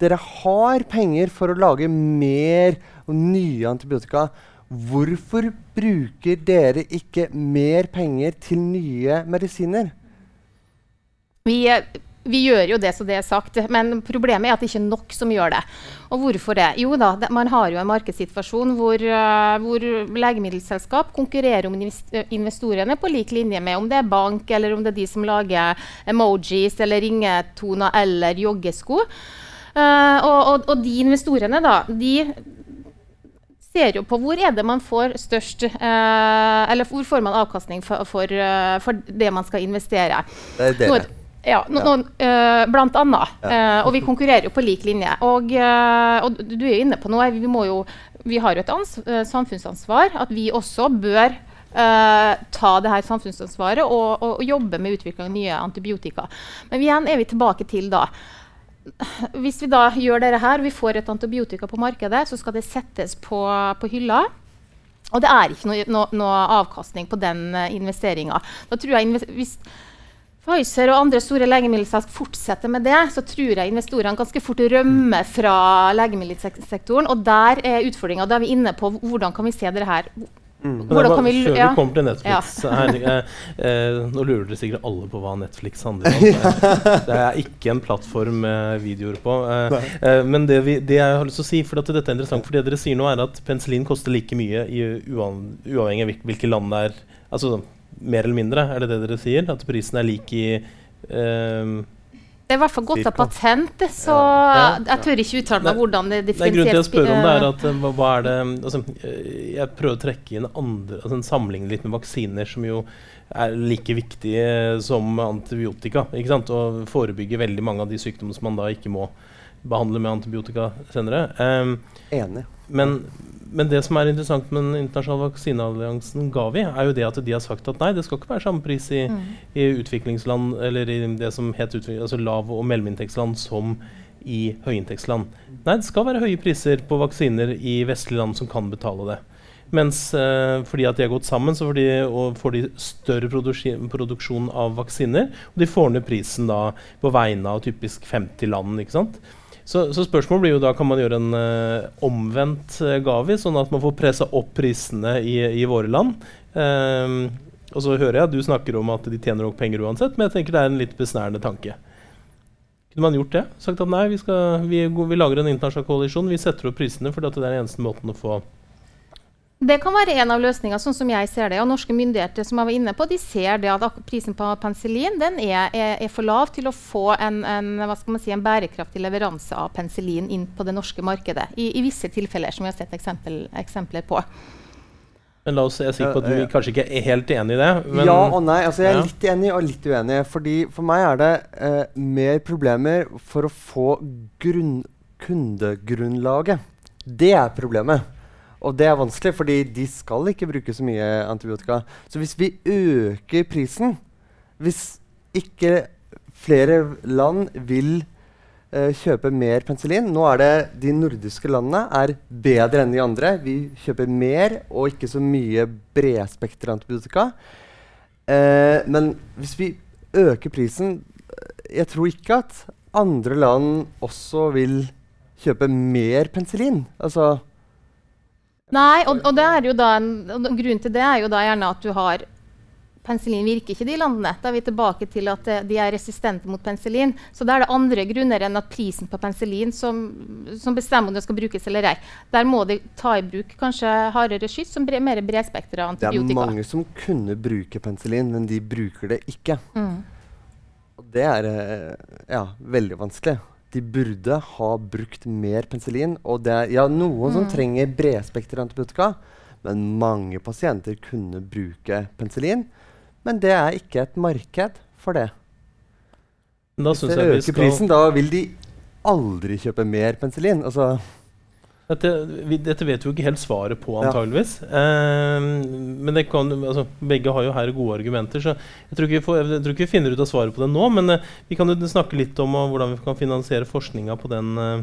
Dere har penger for å lage mer og nye antibiotika. Hvorfor bruker dere ikke mer penger til nye medisiner? Vi, vi gjør jo det som det er sagt, men problemet er at det ikke er nok som gjør det. Og hvorfor det? Jo da, det, man har jo en markedssituasjon hvor, uh, hvor legemiddelselskap konkurrerer om investorene på lik linje med om det er bank, eller om det er de som lager emojis eller ringetoner eller joggesko. Uh, og, og, og, de investorene, da, de ser jo på hvor er det man får størst uh, Eller hvor får man avkastning for, for, for det man skal investere. Det er det. Ja, no, no, uh, blant annet. Uh, og vi konkurrerer jo på lik linje. Og, uh, og du er jo inne på noe. Vi, jo, vi har jo et samfunnsansvar. At vi også bør ta det her samfunnsansvaret og, og, og, jobbe med utvikling av nye antibiotika. Men igjen er vi tilbake til da Hvis vi da gjør dette her, og vi får et antibiotika på markedet, så skal det settes på, på hylla. Og det er ikke noe, no, noe avkastning på den uh, investeringa. Da tror jeg hvis Pfizer og andre store legemiddelselskap fortsetter med det, så tror jeg investorene ganske fort rømmer fra legemiddelsektoren. Og der er utfordringa. Da er vi inne på hvordan kan vi se dette her. Mm. Hvordan kan vi, før ja. vi kommer til Netflix ja. her, *laughs* eh, eh, Nå lurer dere sikkert alle på hva Netflix handler om. *laughs* Det er ikke en plattform med videoer på. Eh, eh, men det, vi, det, jeg har lyst til å si, for dette er interessant, for det dere sier nå, er at penicillin koster like mye i uavhengig av hvilke land det er. Altså mer eller mindre? Er det det dere sier? At prisen er lik i um, det er i hvert fall godt av patent, så ja. jeg tør ikke uttale meg hvordan det differensieres. Grunnen til å spørre om det er at eh, hva, hva er det altså, eh, Jeg prøver å trekke inn andre altså, Sammenligne litt med vaksiner, som jo er like viktige som antibiotika. Ikke sant? Og forebygger veldig mange av de sykdommene som man da ikke må behandle med antibiotika senere. Um, Enig. Men, men det som er interessant med den internasjonale vaksinealliansen Gavi, er jo det at de har sagt at nei, det skal ikke være samme pris i, mm. i utviklingsland eller i det som het altså lav- og mellominntektsland som i høyinntektsland. Nei, det skal være høye priser på vaksiner i vestlige land som kan betale det. Mens eh, fordi at de har gått sammen, så får de, får de større produksjon av vaksiner. Og de får ned prisen da på vegne av typisk 50 land. ikke sant? Så, så, spørsmålet blir jo da kan man gjøre en uh, omvendt uh, Gavi, sånn at man får pressa opp prisene i, i våre land. Um, og så hører jeg at du snakker om at de tjener nok penger uansett, men jeg tenker det er en litt besnærende tanke. Kunne man gjort det? Sagt at nei, vi, skal, vi, vi lager en internasjonal koalisjon, vi setter opp prisene fordi det er den eneste måten å få det kan være en av løsningene, sånn som jeg ser det. Og norske myndigheter som jeg var inne på, de ser det at prisen på penicillin den er, er, er for lav til å få en, en, si, en, bærekraftig leveranse av penicillin inn på det norske markedet. I, i visse tilfeller, som vi har sett eksempel, eksempler på. Men la oss, Jeg er sikker på at du kanskje ikke er helt enig i det. ja og nei. altså Jeg er ja. litt enig og litt uenig. Fordi For meg er det eh, mer problemer for å få grunn, kundegrunnlaget. Det er problemet. Og det er vanskelig, fordi de skal ikke bruke så mye antibiotika. Så hvis vi øker prisen Hvis ikke flere land vil uh, kjøpe mer penicillin Nå er det de nordiske landene er bedre enn de andre. Vi kjøper mer og ikke så mye bredspektra antibiotika. Uh, men hvis vi øker prisen Jeg tror ikke at andre land også vil kjøpe mer penicillin. Altså Nei, og, og, en, og, grunnen til det er jo da gjerne at du har Penicillin virker ikke i de landene. Da er vi tilbake til at uh, de er resistente mot penicillin. Så da er det andre grunner enn at prisen på penicillin som, som, bestemmer om det skal brukes eller ei. Der må de ta i bruk kanskje hardere skyss, som bre, mer bredspektra antibiotika. Det er mange som kunne bruke penicillin, men de bruker det ikke. Mm. Og det er uh, ja, veldig vanskelig de burde ha brukt mer penicillin. Og det er ja, noen mm. som trenger bredspekter antibiotika, men mange pasienter kunne bruke penicillin. Men det er ikke et marked for det. Da Hvis det øker prisen, da vil de aldri kjøpe mer penicillin. Altså Dette, vi, dette vet vi jo ikke helt svaret på, Ja. antageligvis. Eh, men det kan, altså, begge har jo her gode argumenter, så jeg tror ikke vi, får, jeg tror ikke vi finner ut av svaret på det nå. Men eh, vi kan jo snakke litt om uh, hvordan vi kan finansiere forskninga på den eh,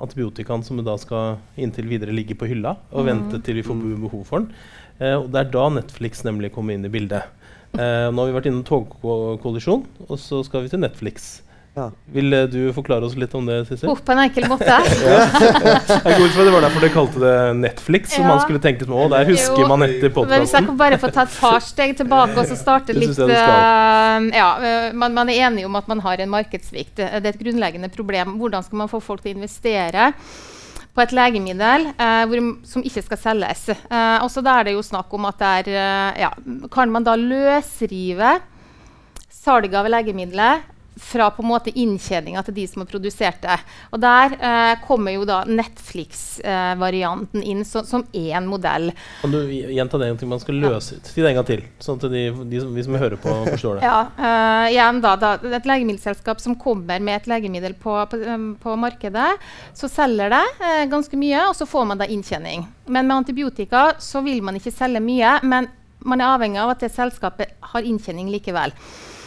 antibiotikaen som da skal inntil videre ligge på hylla og vente til vi får behov for den. Eh, og Det er da Netflix nemlig kommer inn i bildet. Eh, nå har vi vært innom togkollisjon, og så skal vi til Netflix. Ja. Vil eh, du forklare oss litt om det, Sissel? På en enkel måte. *laughs* Jeg går ut fra Det var derfor dere kalte det Netflix. Så Ja. man skulle tenke å, der husker Jo. man etter Men hvis jeg kan bare få ta et par steg tilbake og så starte *laughs* litt eh, ja, eh, man, man er enig om at man har en markedssvikt. Det er et grunnleggende problem. Hvordan skal man få folk til å investere på et legemiddel eh, hvor, som ikke skal selges? Eh, også da er det jo snakk om at det er eh, ja, Kan man da løsrive salget av legemiddelet fra på en måte inntjeninga til de som har produsert det. Og Der eh, kommer jo da Netflix-varianten inn så, som én modell. Kan du gjenta det en ting? Man skal løse ut. Si det en gang til, sånn at de, de, som, vi som hører på, forstår det. *laughs* Ja, eh, igjen da, da, Et legemiddelselskap som kommer med et legemiddel på, på, um, på markedet, så selger det eh, ganske mye, og så får man da inntjening. Men med antibiotika så vil man ikke selge mye, men man er avhengig av at det selskapet har inntjening likevel.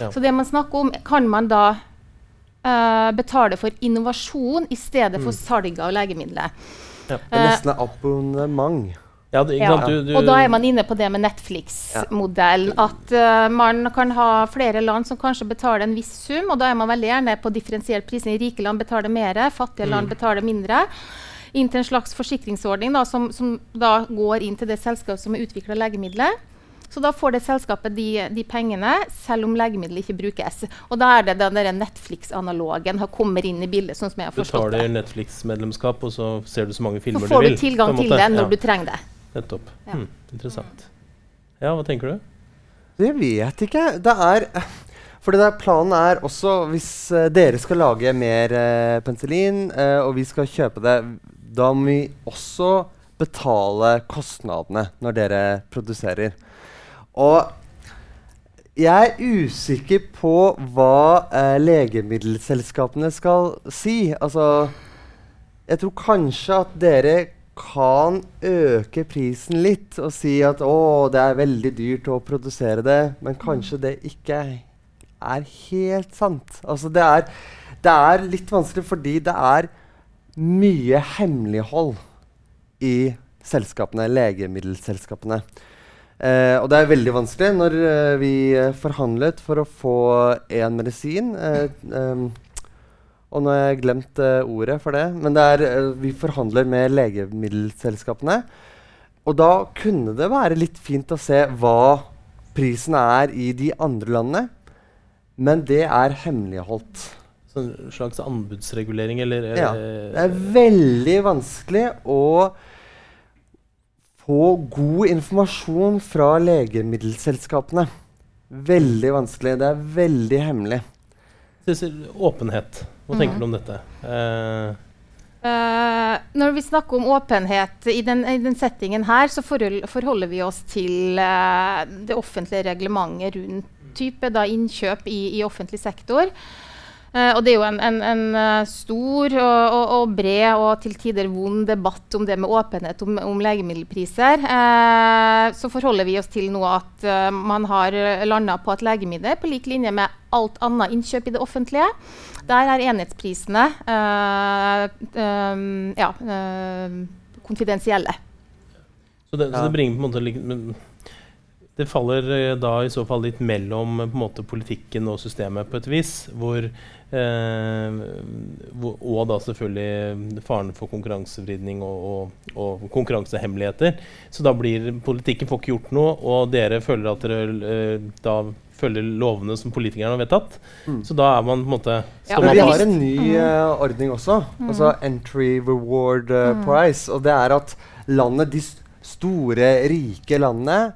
Ja. Så det man snakker om, kan man da uh, betale for innovasjon i stedet for salg av legemiddelet. Det er nesten et abonnement. Ja, det, ikke Ja. sant? Du, du, Og da er man inne på det med Netflix-modellen. At uh, man kan ha flere land som kanskje betaler en viss sum, og da er man veldig gjerne på differensiert prising. Rike land betaler mer, fattige land betaler mindre. Inn til en slags forsikringsordning da, som, som da går inn til det selskapet som har utvikla legemiddelet. Så da får det selskapet de, de pengene, selv om legemiddelet ikke brukes. Og da er det den Netflix-analogen har kommer inn i bildet, sånn som jeg har forstått det. betaler tar Netflix-medlemskap, og så ser du så mange Så filmer får du du vil. tilgang til det når ja, du trenger det. Nettopp. Ja. Hmm, interessant. Ja, hva tenker du? Det vet ikke. Det er For det planen er også Hvis uh, dere skal lage mer uh, penicillin, uh, og vi skal kjøpe det, da må vi også betale kostnadene når dere produserer. Og jeg er usikker på hva eh, legemiddelselskapene skal si. Altså Jeg tror kanskje at dere kan øke prisen litt og si at å, det er veldig dyrt å produsere det, men kanskje det ikke er helt sant. Altså det er, det er litt vanskelig fordi det er mye hemmelighold i selskapene, legemiddelselskapene. Eh, og det er veldig vanskelig når eh, vi eh, forhandlet for å få én medisin. eh, em, og nå har jeg glemt eh, ordet for det. Men det er, eh, vi forhandler med legemiddelselskapene. Og da kunne det være litt fint å se hva prisen er i de andre landene. Men det er hemmeligholdt. Så en slags anbudsregulering, eller eh, Ja, Det er veldig vanskelig å få god informasjon fra legemiddelselskapene. Veldig vanskelig. Det er veldig hemmelig. Åpenhet. Hva tenker du om dette? Uh, Uh, når vi snakker om åpenhet i den, i den settingen her, så forhold, forholder vi oss til uh, det offentlige reglementet rundt type da, innkjøp i, i offentlig sektor. Eh, og det er jo en, en, en eh, stor og, og, og bred og til tider vond debatt om det med åpenhet om, om legemiddelpriser. Uh, så forholder vi oss til nå at uh, man har landa på at legemiddel, på lik linje med alt annet innkjøp i det offentlige, der er enhetsprisene eh, eh, ja, konfidensielle. så, det, så det bringer på en måte Det faller eh, da i så fall litt mellom eh, på en måte, politikken og systemet på et vis. Hvor, eh, hvor Og da selvfølgelig faren for konkurransevridning og, og, og konkurransehemmeligheter. Så da blir politikken får ikke gjort noe, og dere føler at dere eh, da følger lovene som politikerne har vedtatt. Mm. Så da er man på en måte Ja, Men man vi har en ny uh, ordning også. Altså Entry Reward eh, Price. Og det er at landet, de store, rike landene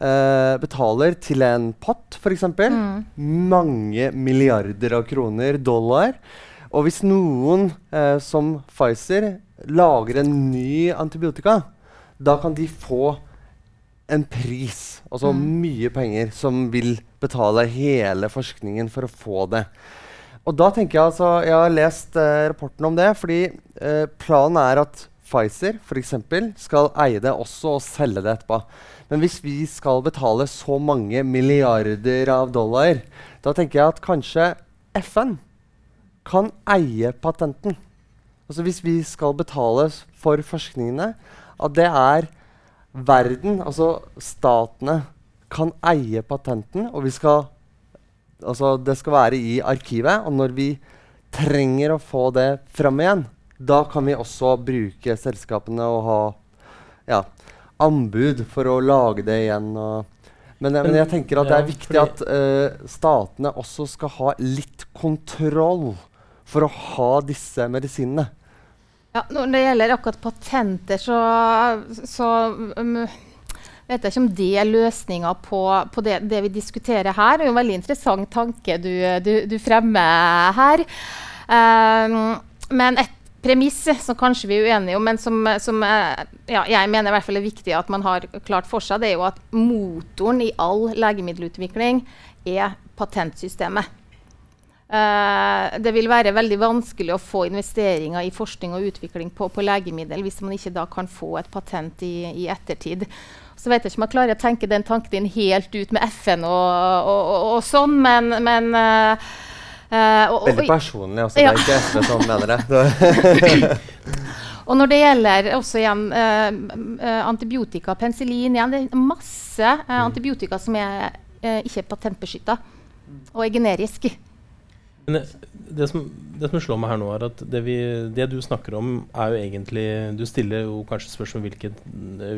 eh, betaler til en pott, f.eks. Mm. Mange milliarder av kroner, dollar. Og hvis noen, uh, som Pfizer, lager en ny antibiotika, da kan de få en pris, altså mye penger, som vil betale hele forskningen for å få det. Og da tenker Jeg altså, jeg har lest uh, rapporten om det, fordi planen er at Pfizer f.eks. skal eie det også og selge det etterpå. Men hvis vi skal betale så mange milliarder av dollar, da tenker jeg at kanskje FN kan eie patenten. Altså Hvis vi skal betale for forskningene, at det er verden, altså statene, kan eie patenten, og skal Altså det skal være i arkivet. Og når vi trenger å få det fram igjen, da kan vi også bruke selskapene og ha ja, anbud for å lage det igjen. Men, men, jeg tenker at det er viktig at uh, statene også skal ha litt kontroll for å ha disse medisinene. Ja, når det gjelder akkurat patenter, så, så um, vet jeg ikke om det er løsninga på, på det, det, vi diskuterer her. Det er jo en veldig interessant tanke du, du, du fremmer her. Um, men et premiss som kanskje vi er uenige om, men som, som ja, jeg mener i hvert fall er viktig at man har klart for seg, det er jo at motoren i all legemiddelutvikling er patentsystemet. Uh, det vil være veldig vanskelig å få investeringer i forskning og utvikling på, på legemiddel hvis man ikke da kan få et patent i, i, ettertid. Så vet jeg ikke om jeg klarer å tenke den tanken helt ut med FN og, og, og, og sånn, men, men uh, uh, Veldig personlig også. Ja. Det er ikke SV som mener det. *laughs* og når det gjelder også igjen antibiotika, penicillin igjen, Det er masse antibiotika som er ikke er patentbeskytta og er generisk. Men det som, det som, slår meg her nå, er at det, vi, det, du snakker om, er jo egentlig Du stiller jo kanskje spørsmål hvilken,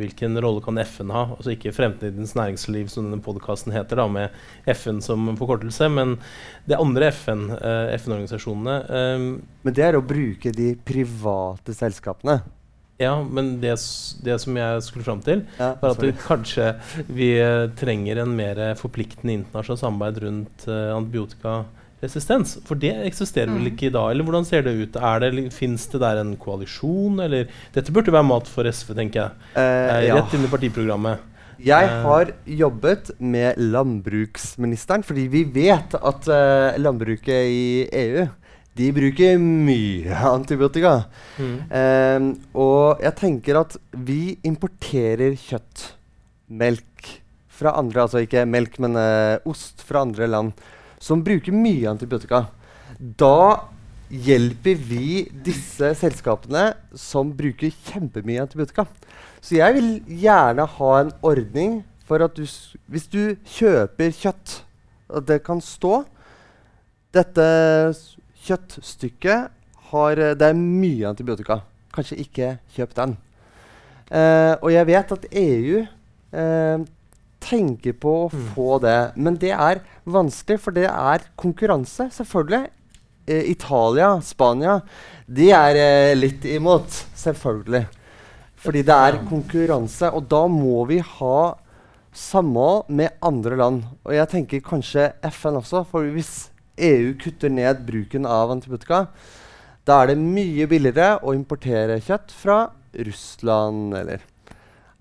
hvilken rolle kan FN ha? Altså ikke Fremtidens næringsliv, som denne podkasten heter, da, med FN som forkortelse, men det andre FN, eh, FN-organisasjonene Eh, Men det er å bruke de private selskapene? Ja, men det, det, som jeg skulle fram til, ja, var at vi kanskje vi uh, trenger en mer forpliktende internasjonalt samarbeid rundt eh, antibiotika resistens? For det eksisterer vel mm. ikke i dag? Eller hvordan ser det ut? Det, Fins det der en koalisjon, eller Dette burde være mat for SV, tenker jeg. Uh, ja. Rett inn i partiprogrammet. Jeg eh. har jobbet med landbruksministeren, fordi vi vet at uh, landbruket i EU de bruker mye *laughs* antibiotika. Mm. Um, og jeg tenker at vi importerer kjøtt, melk, fra andre Altså ikke melk, men uh, ost fra andre land som bruker mye antibiotika. Da hjelper vi disse selskapene som bruker kjempemye antibiotika. Så jeg vil gjerne ha en ordning for at du, hvis du kjøper kjøtt, at det kan stå Dette kjøttstykket har Det er mye antibiotika. Kanskje ikke kjøp den. Eh, og jeg vet at EU eh, tenker på å mm. få det. Men det er vanskelig, for det er konkurranse, selvfølgelig. Eh, Italia, Spania, de er eh, litt imot, selvfølgelig. Fordi det er konkurranse, og da må vi ha samhold med andre land. Og jeg tenker kanskje FN også, for hvis EU kutter ned bruken av antibiotika, da er det mye billigere å importere kjøtt fra Russland eller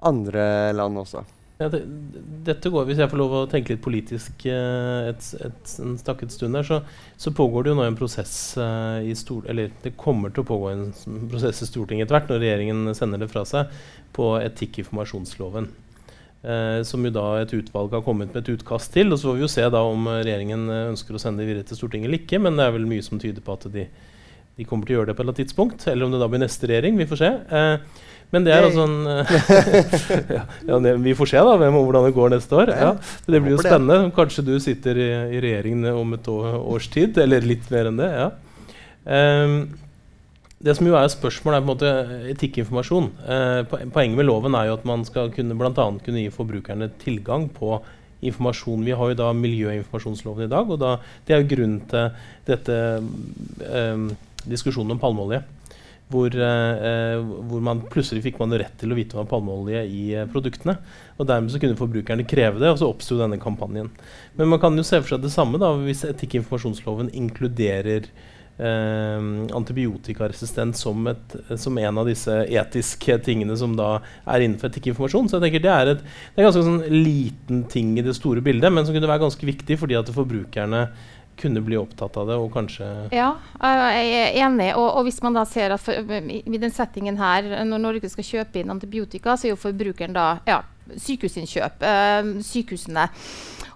andre land også. Ja, det, dette går, Hvis jeg får lov å tenke litt politisk uh, et, et, en stakket stund der, så, så, pågår det jo nå en prosess uh, i stor, Eller det kommer til å pågå en prosess i Stortinget etter hvert, når regjeringen sender det fra seg, på etikkinformasjonsloven. Uh, som jo da et utvalg har kommet med et utkast til. og Så får vi jo se da om regjeringen ønsker å sende det videre til Stortinget eller ikke. Men det er vel mye som tyder på at de, de kommer til å gjøre det på et eller annet tidspunkt. Eller om det da blir neste regjering. Vi får se. Eh, men det er altså en *laughs* ja, ja, Vi får se da hvem, og hvordan det går neste år. Ja. Det blir jo spennende. Kanskje du sitter i, i regjeringen om et år, års tid, eller litt mer enn det. ja. Um, det som jo er spørsmål er på en måte etikkinformasjon. Eh, poenget med loven er jo at man skal kunne, blant annet kunne gi forbrukerne tilgang på informasjon. Vi har jo da miljøinformasjonsloven i dag, og da, det er jo grunnen til dette eh, diskusjonen om palmeolje. Hvor, eh, hvor, man plutselig fikk man rett til å vite hva palmeolje i eh, produktene. Og Dermed så kunne forbrukerne kreve det, og så oppsto denne kampanjen. Men man kan jo se for seg det samme da, hvis etikkinformasjonsloven inkluderer eh, antibiotikaresistent som, et, som, en av disse etiske tingene som da er innenfor etikkinformasjon. Så jeg tenker det er, et, det er ganske sånn liten ting i det store bildet, men som kunne være ganske viktig fordi at forbrukerne kunne bli opptatt av det og kanskje Ja, jeg er enig. Og, og hvis man da ser at for, i, den settingen her, når Norge skal kjøpe inn antibiotika, så er jo forbrukeren da ja, sykehusinnkjøp. øh, sykehusene.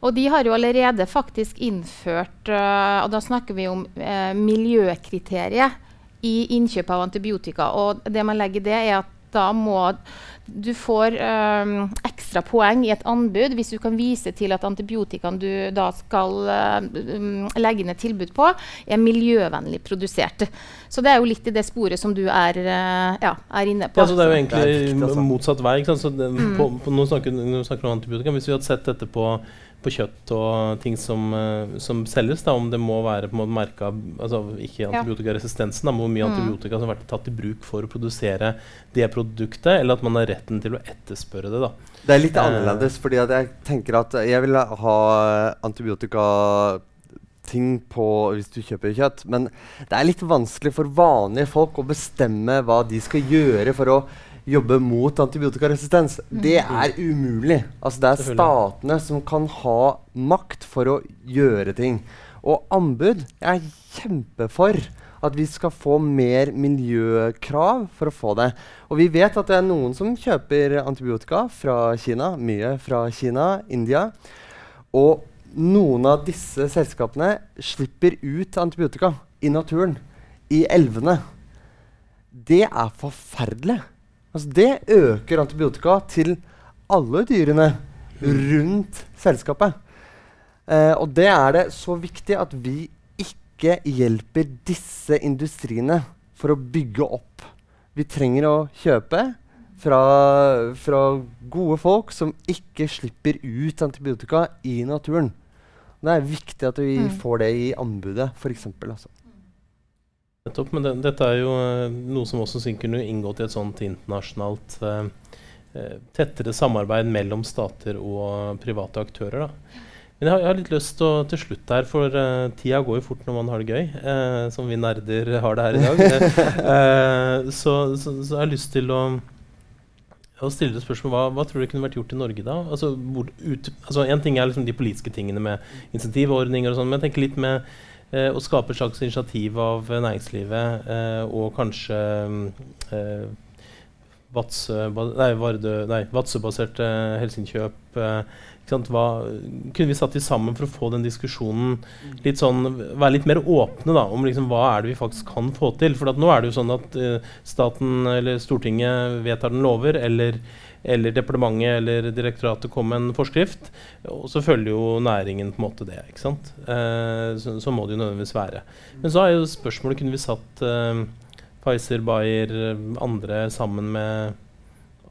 Og de har jo allerede faktisk innført øh, Og da snakker vi om øh, miljøkriteriet i innkjøp av antibiotika. Og det man legger i det, er at da må du får ekstra poeng i et anbud hvis du kan vise til at antibiotikaen du da skal uh, legge ned tilbud på, er miljøvennlig produsert. Så det er jo litt i det sporet som du er, uh, ja, er inne på. Ja, så Det er jo egentlig er viktig, altså. motsatt vei. ikke sant? Så det, Mm. på, på, nå snakker nå snakker vi om antibiotika. Hvis vi hadde sett dette på, på kjøtt og ting som, eh, som selges, da, om det må være på en måte merka altså Ikke antibiotikaresistensen, da, men hvor mye Mm. antibiotika som har vært tatt i bruk for å produsere det produktet, eller at man har retten til å etterspørre det. da. Det er litt Eh. annerledes, fordi at jeg tenker at jeg vil ha antibiotikating på hvis du kjøper kjøtt. Men det er litt vanskelig for vanlige folk å bestemme hva de skal gjøre for å jobbe mot antibiotikaresistens. Det er umulig. Altså, det er statene som kan ha makt for å gjøre ting. Og anbud Jeg er kjempefor at vi skal få mer miljøkrav for å få det. Og vi vet at det er noen som kjøper antibiotika fra Kina. Mye fra Kina, India. Og noen av disse selskapene slipper ut antibiotika i naturen, i elvene. Det er forferdelig. Altså, det øker antibiotika til alle dyrene rundt selskapet. Eh, og det er det så viktig at vi ikke hjelper disse industriene for å bygge opp. Vi trenger å kjøpe fra, fra gode folk som ikke slipper ut antibiotika i naturen. Det er viktig at vi Mm. får det i anbudet, f.eks. Altså. Nettopp, men det, dette er jo eh, noe som også kunne inngått i et sånt internasjonalt eh, eh, tettere samarbeid mellom stater og private aktører. Da. Men jeg har, jeg har litt lyst til til slutt her, for eh, tida går jo fort når man har det gøy, eh, som vi nerder har det her i dag. *laughs* Eh, så, så, så jeg har lyst til å å stille et spørsmål, hva, hva tror du kunne vært gjort i Norge da? Altså, hvor, ut, altså En ting er liksom de politiske tingene med insentivordninger, og sånn, men jeg tenker litt med eh, å skape et slags initiativ av eh, næringslivet eh, og kanskje Vadsø-baserte helseinnkjøp. Hva, kunne vi satt de sammen for å få den diskusjonen litt sånn, være litt mer åpne da, om liksom, hva er det vi faktisk kan få til? For nå er det jo sånn at eh, staten eller Stortinget vedtar den lover, eller, eller departementet eller direktoratet kom med en forskrift, og så følger jo næringen på en måte det. ikke sant? Eh, så, så må det jo nødvendigvis være. Men så er jo spørsmålet kunne vi satt eh, Pfizer, Bayer, eh, andre sammen med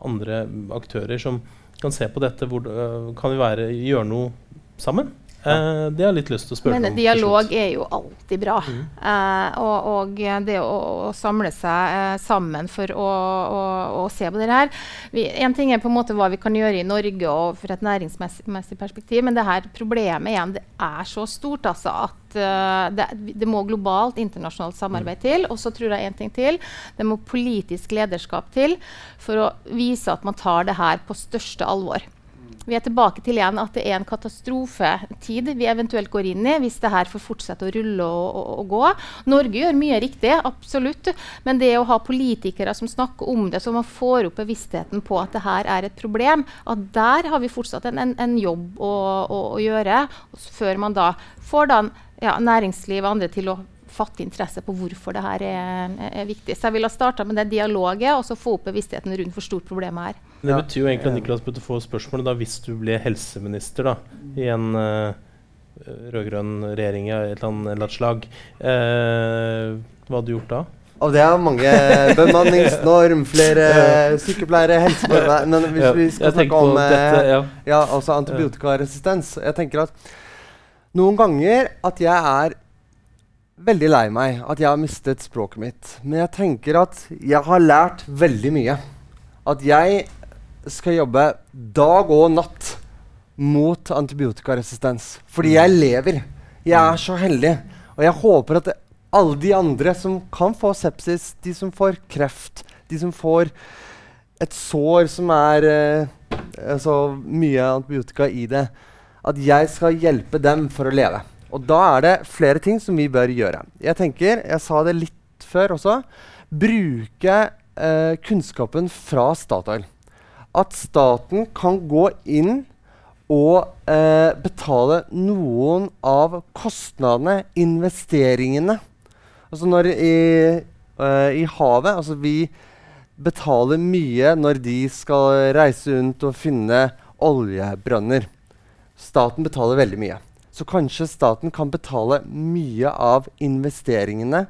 andre aktører som kan se på dette. Hvor, øh, kan vi være, gjøre noe sammen? Eh, det har jeg litt lyst til å spørre Men om. Men dialog er jo alltid bra. Mm. Eh, og, og det å, å samle seg eh, sammen for å, å, å se på dette her vi, En ting er på en måte hva vi kan gjøre i Norge og fra et næringsmessig perspektiv, men det her problemet igjen, det er så stort altså, at det, det må globalt, internasjonalt samarbeid til. Og så tror jeg en ting til. Det må politisk lederskap til for å vise at man tar det her på største alvor. Vi er tilbake til igjen at det er en katastrofetid vi eventuelt går inn i hvis det her får fortsette å rulle og, og, og gå. Norge gjør mye riktig, absolutt. Men det å ha politikere som snakker om det, så man får opp bevisstheten på at det her er et problem, at der har vi fortsatt en, en, en jobb å, å, å gjøre. Før man da får da, ja, næringsliv og andre til å fatte interesse på hvorfor det her er, er viktig. Så jeg ville ha starta med det dialoget og så få opp bevisstheten rundt hvor stort problemet er. Det betyr jo egentlig at Niklas burde få spørsmålet da, hvis du ble helseminister da, i en uh, rød-grønn regjering av et eller annet, slag. Uh, hva hadde du gjort da? Og det er mange bemanningsnorm, flere *laughs* sykepleiere, helsepersonell *laughs* Men hvis Ja, vi skal snakke om eh, dette, ja. ja, altså antibiotikaresistens Jeg tenker at noen ganger at jeg er veldig lei meg at jeg har mistet språket mitt. Men jeg tenker at jeg har lært veldig mye. At jeg skal jobbe dag og natt mot antibiotikaresistens. Fordi jeg lever. Jeg er så heldig. Og jeg håper at alle de andre som kan få sepsis, de som får kreft, de som får et sår som er eh, så mye antibiotika i det, at jeg skal hjelpe dem for å leve. Og da er det flere ting som vi bør gjøre. Jeg tenker, jeg sa det litt før også, bruke eh, kunnskapen fra Statoil. At staten kan gå inn og eh, betale noen av kostnadene, investeringene. Altså når i, eh, i havet altså Vi betaler mye når de skal reise rundt og finne oljebrønner. Staten betaler veldig mye. Så kanskje staten kan betale mye av investeringene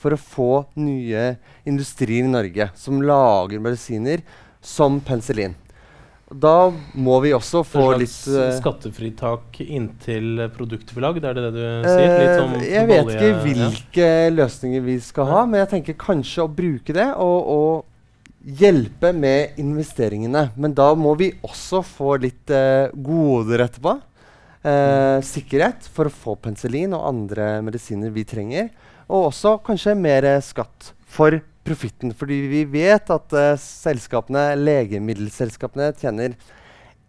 for å få nye industrier i Norge som lager medisiner som penicillin. Da må vi også få litt uh, skattefritak inntil produktet blir lagd, er det det du sier? Litt Eh, som jeg vet ikke ikke ja. hvilke løsninger vi skal ha, men jeg tenker kanskje å bruke det og, og hjelpe med investeringene. Men da må vi også få litt uh, goder etterpå. Eh, sikkerhet for å få penicillin og andre medisiner vi trenger. Og også kanskje mer skatt for profitten. Fordi vi vet at eh, selskapene, legemiddelselskapene tjener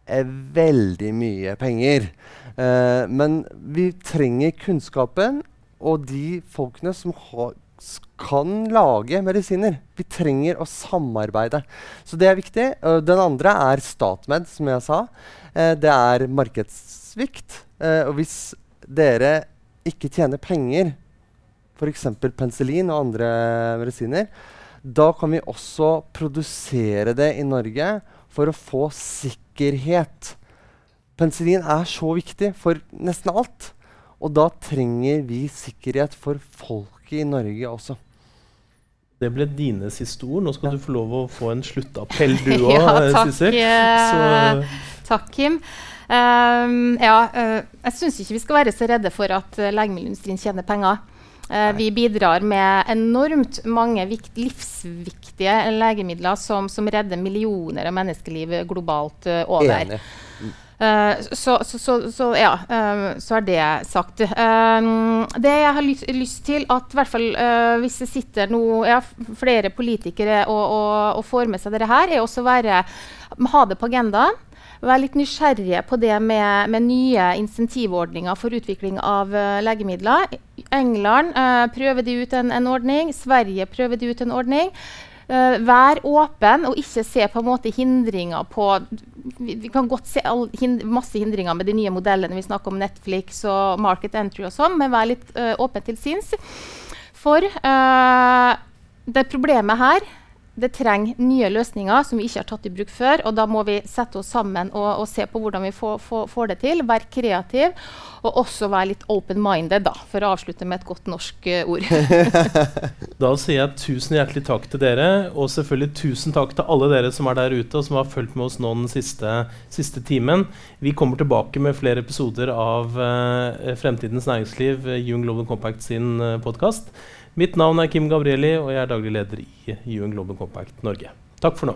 eh, veldig mye penger. Eh, men vi trenger kunnskapen og de folkene som har, kan lage medisiner. Vi trenger å samarbeide. Så det er viktig. Den andre er StatMed, som jeg sa. Eh, det er markedssvikt. Eh, og hvis dere ikke tjener penger, f.eks. penicillin og andre medisiner, da kan vi også produsere det i Norge for å få sikkerhet. Penicillin er så viktig for nesten alt. Og da trenger vi sikkerhet for folket i Norge også. Det ble dine siste ord. Nå skal du få lov å få en sluttappell, du òg, *laughs* ja, Sissel. Eh, takk, Kim. Uh, ja, uh, jeg syns ikke vi skal være så redde for at uh, legemiddelindustrien tjener penger. Uh, vi bidrar med enormt mange vikt, livsviktige legemidler som, som redder millioner av menneskeliv globalt eh, over. Enig. Eh, så, so, so, so, ja, uh, så er det sagt. Uh, det jeg har lyst, lyst til, at hvert fall eh, hvis det sitter no, ja, flere politikere og, og, og får med seg dette her, er også å ha det på agendaen. Være litt nysgjerrige på det med, med nye insentivordninger for utvikling av uh, legemidler. England uh, prøver de ut en, en ordning. Sverige prøver de ut en ordning. Uh, vær åpen og ikke se på en måte hindringer på Vi, vi kan godt se all, hind, masse hindringer med de nye modellene. Vi snakker om Netflix og Market Entry og sånn, men vær litt åpen til sinns. For det problemet her det trenger nye løsninger som vi ikke har tatt i bruk før. og Da må vi sette oss sammen og, og se på hvordan vi får, får, får det til. Være kreativ, og også være litt open-minded, da, for å avslutte med et godt norsk uh, ord. *laughs* Da sier jeg tusen hjertelig takk til dere, og selvfølgelig tusen takk til alle dere som er der ute og som har fulgt med oss nå den siste, siste timen. Vi kommer tilbake med flere episoder av uh, Fremtidens næringsliv, uh, UN Global Compact sin uh, podkast. Mitt navn er Kim Gabrielli, og jeg er daglig leder i UN Global Compact Norge. Takk for nå.